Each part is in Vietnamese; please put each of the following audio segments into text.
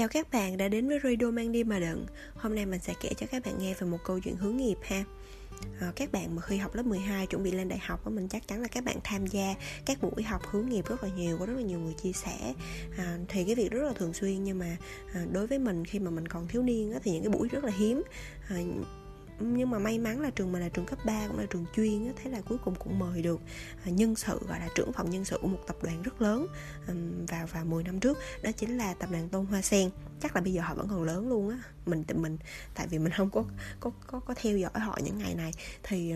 Chào các bạn đã đến với Radio Mang Đi Mà Đựng Hôm nay mình sẽ kể cho các bạn nghe về một câu chuyện hướng nghiệp ha. À, Các bạn mà khi học lớp 12 chuẩn bị lên đại học Mình chắc chắn là các bạn tham gia các buổi học hướng nghiệp rất là nhiều Có rất là nhiều người chia sẻ. À, Thì cái việc rất là thường xuyên Nhưng mà à, đối với mình khi mà mình còn thiếu niên á, Thì những cái buổi rất là hiếm. À, nhưng mà may mắn là trường mình là trường cấp 3 cũng là trường chuyên á, thế là cuối cùng cũng mời được à, nhân sự gọi là trưởng phòng nhân sự của một tập đoàn rất lớn vào vào 10 năm trước. Đó chính là tập đoàn Tôn Hoa Sen. Chắc là bây giờ họ vẫn còn lớn luôn á. Mình tự mình tại vì mình không có có có có theo dõi họ những ngày này. Thì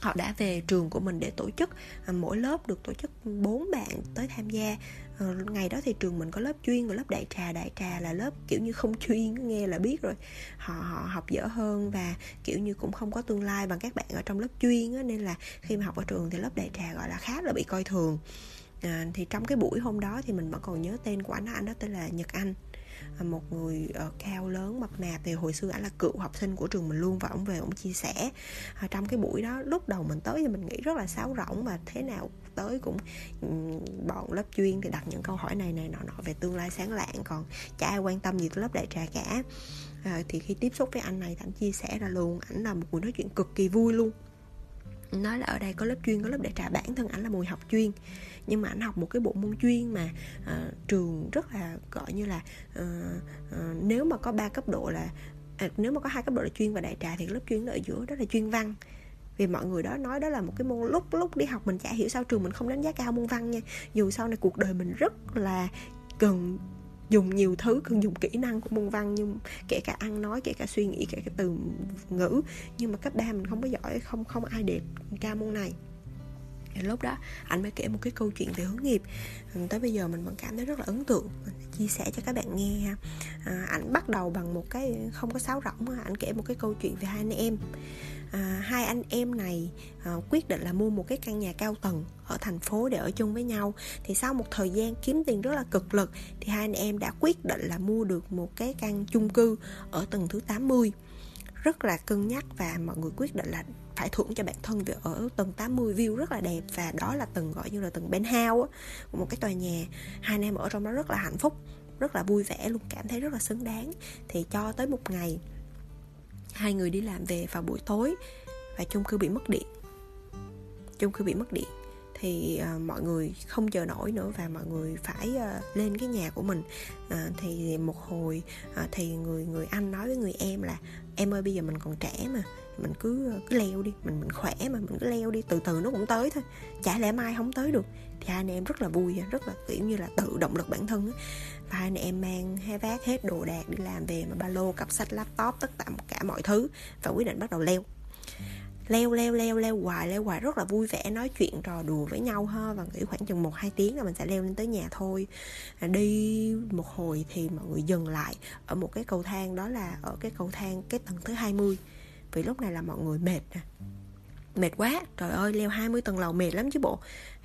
họ đã về trường của mình để tổ chức à, mỗi lớp được tổ chức bốn bạn tới tham gia. Ờ, ngày đó thì trường mình có lớp chuyên và lớp đại trà đại trà là lớp kiểu như không chuyên nghe là biết rồi. Họ họ học dở hơn và kiểu như cũng không có tương lai bằng các bạn ở trong lớp chuyên á, nên là khi mà học ở trường thì lớp đại trà gọi là khá là bị coi thường. À, thì trong cái buổi hôm đó thì mình vẫn còn nhớ tên của anh đó anh đó tên là nhật anh. Ờ, một người uh, cao lớn mập mạp thì hồi xưa ảnh là cựu học sinh của trường mình luôn và ông về ông chia sẻ. Uh, trong cái buổi đó lúc đầu mình tới thì mình nghĩ rất là sáo rỗng và thế nào tới cũng ừ, bọn lớp chuyên thì đặt những câu hỏi này này nọ nọ về tương lai sáng lạng còn chả ai quan tâm gì tới lớp đại trà cả. À, thì khi tiếp xúc với anh này thì anh chia sẻ ra luôn ảnh là một buổi nói chuyện cực kỳ vui luôn. Nói là ở đây có lớp chuyên có lớp đại trà bản thân ảnh là mùi học chuyên. Nhưng mà anh học một cái bộ môn chuyên mà uh, trường rất là gọi như là uh, uh, nếu mà có ba cấp độ là à, nếu mà có hai cấp độ là chuyên và đại trà thì lớp chuyên ở giữa đó là chuyên văn vì mọi người đó nói đó là một cái môn lúc lúc đi học mình chả hiểu sao trường mình không đánh giá cao môn văn nha. Dù sau này cuộc đời mình rất là cần dùng nhiều thứ cần dùng kỹ năng của môn văn nhưng kể cả ăn nói kể cả suy nghĩ kể cả từ ngữ nhưng mà cấp ba mình không có giỏi không không ai để cao môn này. Thì lúc đó anh mới kể một cái câu chuyện về hướng nghiệp. Ừ, tới bây giờ mình vẫn cảm thấy rất là ấn tượng. Mình chia sẻ cho các bạn nghe ha. À, ảnh bắt đầu bằng một cái không có sáo rỗng ảnh kể một cái câu chuyện về hai anh em à, hai anh em này à, quyết định là mua một cái căn nhà cao tầng ở thành phố để ở chung với nhau. Thì sau một thời gian kiếm tiền rất là cực lực thì hai anh em đã quyết định là mua được một cái căn chung cư ở tầng thứ 80 rất là cân nhắc và mọi người quyết định là phải thưởng cho bản thân vì ở tầng 80 view rất là đẹp và đó là tầng gọi như là tầng penthouse của một cái tòa nhà. Hai anh em ở trong đó rất là hạnh phúc rất là vui vẻ luôn cảm thấy rất là xứng đáng. Thì cho tới một ngày hai người đi làm về vào buổi tối và chung cư bị mất điện. Chung cư bị mất điện thì uh, mọi người không chờ nổi nữa và mọi người phải uh, lên cái nhà của mình. Uh, thì một hồi uh, thì người người anh nói với người em là em ơi bây giờ mình còn trẻ mà mình cứ cứ leo đi mình mình khỏe mà mình cứ leo đi từ từ nó cũng tới thôi chả lẽ mai không tới được. Thì hai anh em rất là vui rất là kiểu như là tự động lực bản thân và hai anh em mang hai vác hết đồ đạc đi làm về mà ba lô cặp sách laptop tất cả cả mọi thứ và quyết định bắt đầu leo leo leo leo leo hoài leo hoài. Rất là vui vẻ nói chuyện trò đùa với nhau ha. Và nghĩ khoảng chừng một hai tiếng là mình sẽ leo lên tới nhà thôi. À, đi một hồi thì mọi người dừng lại ở một cái cầu thang đó là ở cái cầu thang cái tầng thứ 20 vì lúc này là mọi người mệt nè. Mệt quá trời ơi leo 20 tầng lầu mệt lắm chứ bộ.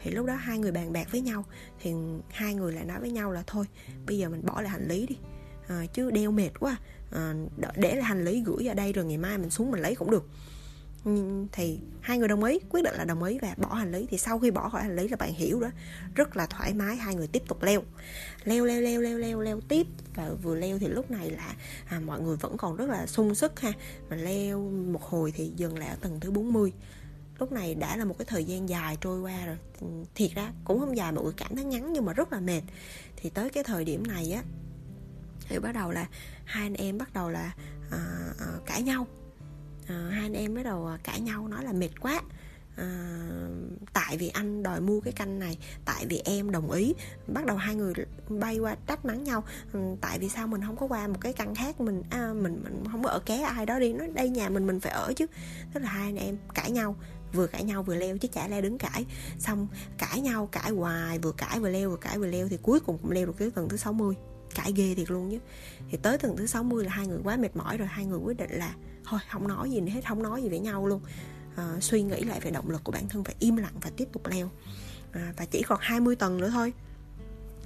Thì lúc đó hai người bàn bạc với nhau. Thì hai người lại nói với nhau là thôi bây giờ mình bỏ lại hành lý đi. À, chứ đeo mệt quá. À, để lại hành lý gửi ở đây rồi ngày mai mình xuống mình lấy cũng được thì hai người đồng ý quyết định là đồng ý và bỏ hành lý. Thì sau khi bỏ khỏi hành lý là bạn hiểu đó rất là thoải mái hai người tiếp tục leo. Leo leo leo leo leo leo tiếp. Và vừa leo thì lúc này là à, mọi người vẫn còn rất là sung sức ha. Mà leo một hồi thì dừng lại ở tầng thứ 40 lúc này đã là một cái thời gian dài trôi qua rồi. Thiệt ra cũng không dài mọi người cảm thấy ngắn nhưng mà rất là mệt. Thì tới cái thời điểm này á thì bắt đầu là hai anh em bắt đầu là à, à, cãi nhau à, hai anh em bắt đầu ờ, cãi nhau nói là mệt quá. À, tại vì anh đòi mua cái canh này tại vì em đồng ý. Bắt đầu hai người bay qua trách mắng nhau. Ừ, tại vì sao mình không có qua một cái căn khác mình à, mình mình không có ở ké ai đó đi. Nói đây nhà mình mình phải ở chứ. Tức là hai anh em cãi nhau vừa cãi nhau vừa leo chứ chả leo đứng cãi. Xong cãi nhau cãi hoài vừa cãi vừa leo vừa cãi vừa leo thì cuối cùng cũng leo được cái tầng thứ 60 cãi ghê thiệt luôn chứ thì tới tầng thứ 60 là hai người quá mệt mỏi rồi. Hai người quyết định là thôi không nói gì nữa hết không nói gì với nhau luôn. À, suy nghĩ lại về động lực của bản thân phải im lặng và tiếp tục leo. À, và chỉ còn 20 tầng nữa thôi.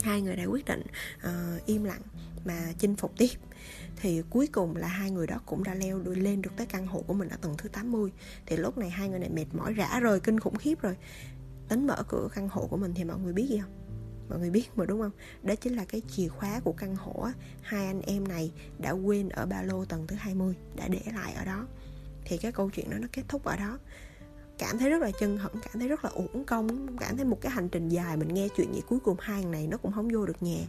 Hai người đã quyết định uh, im lặng mà chinh phục tiếp. Thì cuối cùng là hai người đó cũng đã leo đuôi lên được tới căn hộ của mình ở tầng thứ 80 thì lúc này hai người này mệt mỏi rã rời kinh khủng khiếp rồi. Tính mở cửa căn hộ của mình thì mọi người biết gì không? Mọi người biết mà, đúng không? Đó chính là cái chìa khóa của căn hộ hai anh em này đã quên ở ba lô tầng thứ 20 đã để lại ở đó. Thì cái câu chuyện đó nó kết thúc ở đó. Cảm thấy rất là chân hững, cảm thấy rất là uổng công, cảm thấy một cái hành trình dài mình nghe chuyện vậy cuối cùng hai này nó cũng không vô được nhà.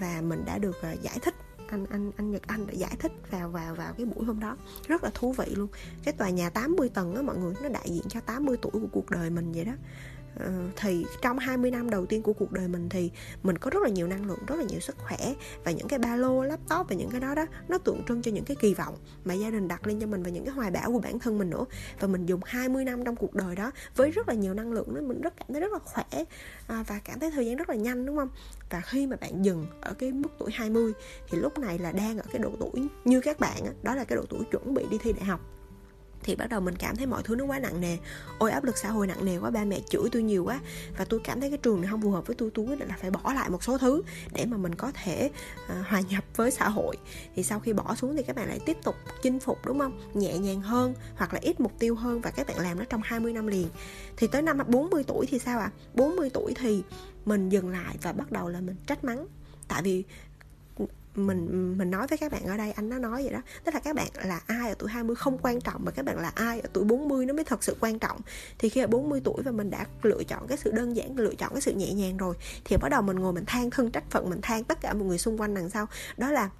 Và mình đã được à, giải thích, anh anh anh Nhật Anh đã giải thích vào vào vào cái buổi hôm đó. Rất là thú vị luôn. Cái tòa nhà 80 tầng á, mọi người, nó đại diện cho 80 tuổi của cuộc đời mình vậy đó. Ờ, thì trong 20 năm đầu tiên của cuộc đời mình thì mình có rất là nhiều năng lượng, rất là nhiều sức khỏe và những cái ba lô, laptop và những cái đó đó, nó tượng trưng cho những cái kỳ vọng mà gia đình đặt lên cho mình và những cái hoài bão của bản thân mình nữa. Và mình dùng 20 năm trong cuộc đời đó với rất là nhiều năng lượng đó, mình rất cảm thấy rất là khỏe à, và cảm thấy thời gian rất là nhanh, đúng không? Và khi mà bạn dừng ở cái mức tuổi 20 thì lúc này là đang ở cái độ tuổi như các bạn đó là cái độ tuổi chuẩn bị đi thi đại học thì bắt đầu mình cảm thấy mọi thứ nó quá nặng nề. Ôi áp lực xã hội nặng nề quá ba mẹ chửi tôi nhiều quá. Và tôi cảm thấy cái trường này không phù hợp với tôi tôi quyết định là phải bỏ lại một số thứ để mà mình có thể uh, hòa nhập với xã hội. Thì sau khi bỏ xuống thì các bạn lại tiếp tục chinh phục đúng không? Nhẹ nhàng hơn hoặc là ít mục tiêu hơn và các bạn làm nó trong 20 năm liền. Thì tới năm 40 tuổi thì sao ạ? À? 40 tuổi thì mình dừng lại và bắt đầu là mình trách mắng. Tại vì mình mình nói với các bạn ở đây, anh nó nói vậy đó. Tức là các bạn là ai ở tuổi 20 không quan trọng mà các bạn là ai ở tuổi 40 nó mới thật sự quan trọng. Thì khi ở 40 tuổi và mình đã lựa chọn cái sự đơn giản, lựa chọn cái sự nhẹ nhàng rồi, thì bắt đầu mình ngồi mình than thân, trách phận, mình than tất cả mọi người xung quanh đằng sau. Đó là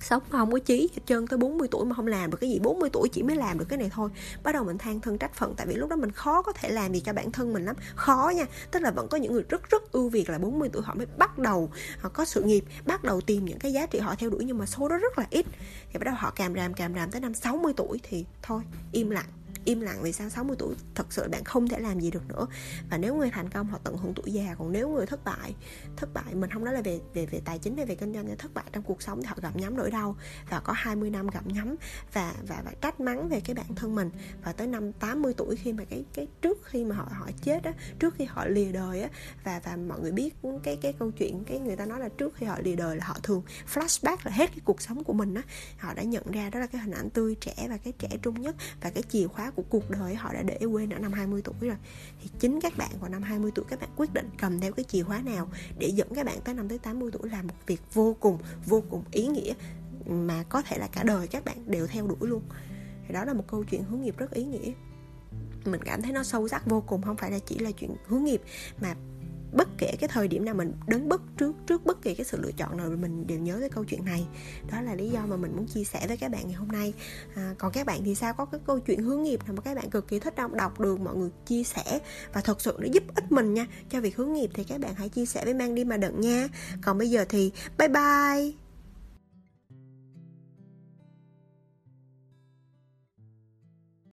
sống không có chí hết trơn, tới 40 tuổi mà không làm được cái gì. 40 tuổi chỉ mới làm được cái này thôi. Bắt đầu mình than thân trách phận, tại vì lúc đó mình khó có thể làm gì cho bản thân mình lắm. Khó nha. Tức là vẫn có những người rất rất ưu việt là 40 tuổi họ mới bắt đầu, họ có sự nghiệp, bắt đầu tìm những cái giá trị họ theo đuổi, nhưng mà số đó rất là ít. Thì bắt đầu họ càm ràm càm ràm tới năm 60 tuổi thì thôi, im lặng im lặng vì sao 60 tuổi thật sự bạn không thể làm gì được nữa. Và nếu người thành công, họ tận hưởng tuổi già. Còn nếu người thất bại thất bại, mình không nói là về về về tài chính hay về kinh doanh thất bại trong cuộc sống thì họ gặp nhắm nỗi đau. Và có 20 năm gặp nhắm và và và trách mắng về cái bản thân mình. Và tới năm 80 tuổi khi mà cái cái trước khi mà họ họ chết á, trước khi họ lìa đời á, và và mọi người biết cái cái câu chuyện cái người ta nói là trước khi họ lìa đời là họ thường flashback là hết cái cuộc sống của mình á. Họ đã nhận ra đó là cái hình ảnh tươi trẻ và cái trẻ trung nhất và cái chìa khóa của cuộc đời họ đã để quên ở năm 20 tuổi rồi. Thì chính các bạn vào năm 20 tuổi, các bạn quyết định cầm theo cái chìa khóa nào để dẫn các bạn tới năm tới 80 tuổi làm một việc vô cùng vô cùng ý nghĩa mà có thể là cả đời các bạn đều theo đuổi luôn. Thì đó là một câu chuyện hướng nghiệp rất ý nghĩa. Mình cảm thấy nó sâu sắc vô cùng, không phải là chỉ là chuyện hướng nghiệp mà bất kể cái thời điểm nào mình đứng bất trước trước bất kỳ cái sự lựa chọn nào mình đều nhớ tới câu chuyện này. Đó là lý do mà mình muốn chia sẻ với các bạn ngày hôm nay. À, còn các bạn thì sao? Có cái câu chuyện hướng nghiệp nào mà các bạn cực kỳ thích đọc đọc được mọi người chia sẻ và thật sự nó giúp ích mình nha. Cho việc hướng nghiệp thì các bạn hãy chia sẻ với mang đi mà đợt nha. Còn bây giờ thì bye bye!